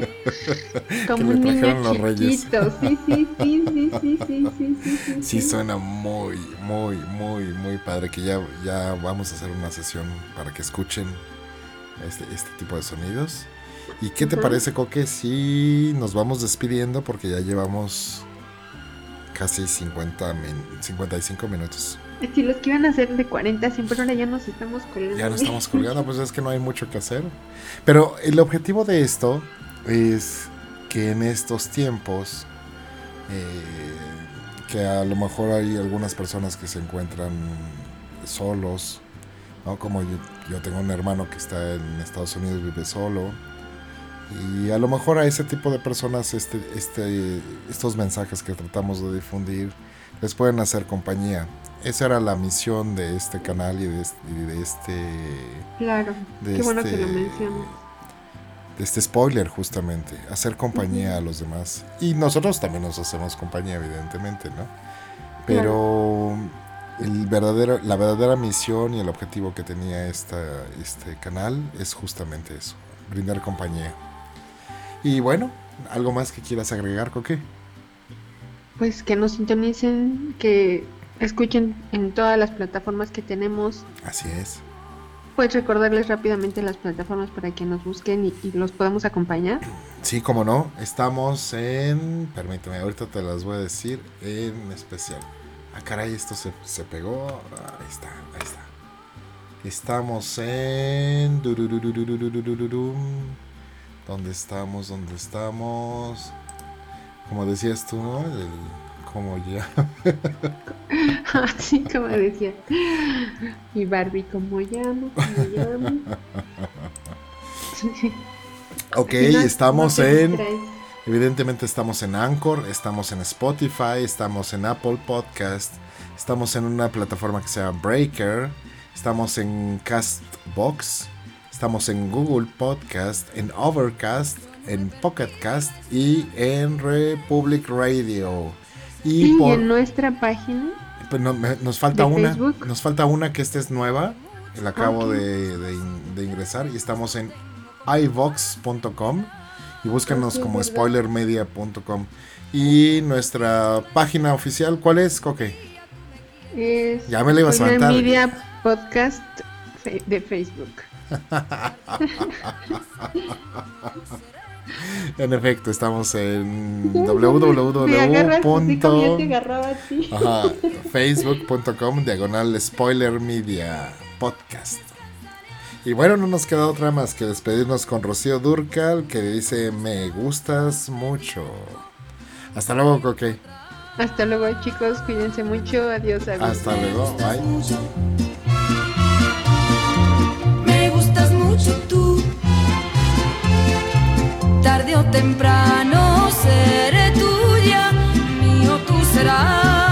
como un niño chiquito, sí, sí, sí, sí, sí, sí, sí, sí, sí, Sí suena muy, muy, muy, muy padre que ya, ya vamos a hacer una sesión para que escuchen este, este tipo de sonidos. ¿Y qué te parece, Coque, si nos vamos despidiendo porque ya llevamos casi 50 min- 55 minutos? Si los que iban a hacer de 40 siempre ahora ya nos estamos colgando. Ya no estamos colgando, pues es que no hay mucho que hacer. Pero el objetivo de esto es que en estos tiempos, eh, que a lo mejor hay algunas personas que se encuentran solos, ¿no? Como yo, yo tengo un hermano que está en Estados Unidos, vive solo. Y a lo mejor a ese tipo de personas este, este, estos mensajes que tratamos de difundir les pueden hacer compañía. Esa era la misión de este canal y de este, y de este, Claro, de qué bueno este- que lo mencionas. de este spoiler justamente, hacer compañía a los demás. Y nosotros también nos hacemos compañía, evidentemente, ¿no? Pero el verdadero, la verdadera misión y el objetivo que tenía esta, este canal es justamente eso, brindar compañía. Y bueno, ¿algo más que quieras agregar, Coque? Pues que nos sintonicen, que Escuchen en todas las plataformas que tenemos. Así es. Puedes recordarles rápidamente las plataformas para que nos busquen y, los podamos acompañar. Sí, como no. Estamos en. Permíteme, ahorita te las voy a decir en especial. Ah, caray, esto se, pegó. Ahí está, ahí está. Estamos en. ¿Dónde estamos? ¿Dónde estamos? Como decías tú, ¿no? El, como ya. Así como decía. Y Barbie, como llamo, como llamo. Ok, no- estamos no en. Evidentemente estamos en Anchor, estamos en Spotify, estamos en Apple Podcast, estamos en una plataforma que se llama Breaker, estamos en Castbox, estamos en Google Podcast, en Overcast, en Pocket Cast y en Republic Radio. Y, por, en nuestra página, pues no, me- nos falta ¿De una, Facebook? nos falta una que esta es nueva, la acabo de, de in- de ingresar y estamos en ivox.com y búscanos como spoilermedia.com y nuestra página oficial, ¿cuál es, Coque? es Ya me la ibas a aventar. Media Podcast de Facebook. En efecto, estamos en Me agarras así como yo te www. agarraba a ti. Ajá, facebook.com diagonal spoiler media podcast. Y bueno, no nos queda otra más que despedirnos con Rocío Durcal que dice me gustas mucho. Hasta luego, Coque. Hasta luego chicos, cuídense mucho, adiós, adiós. Hasta luego, bye. temprano seré tuya, mío tú serás.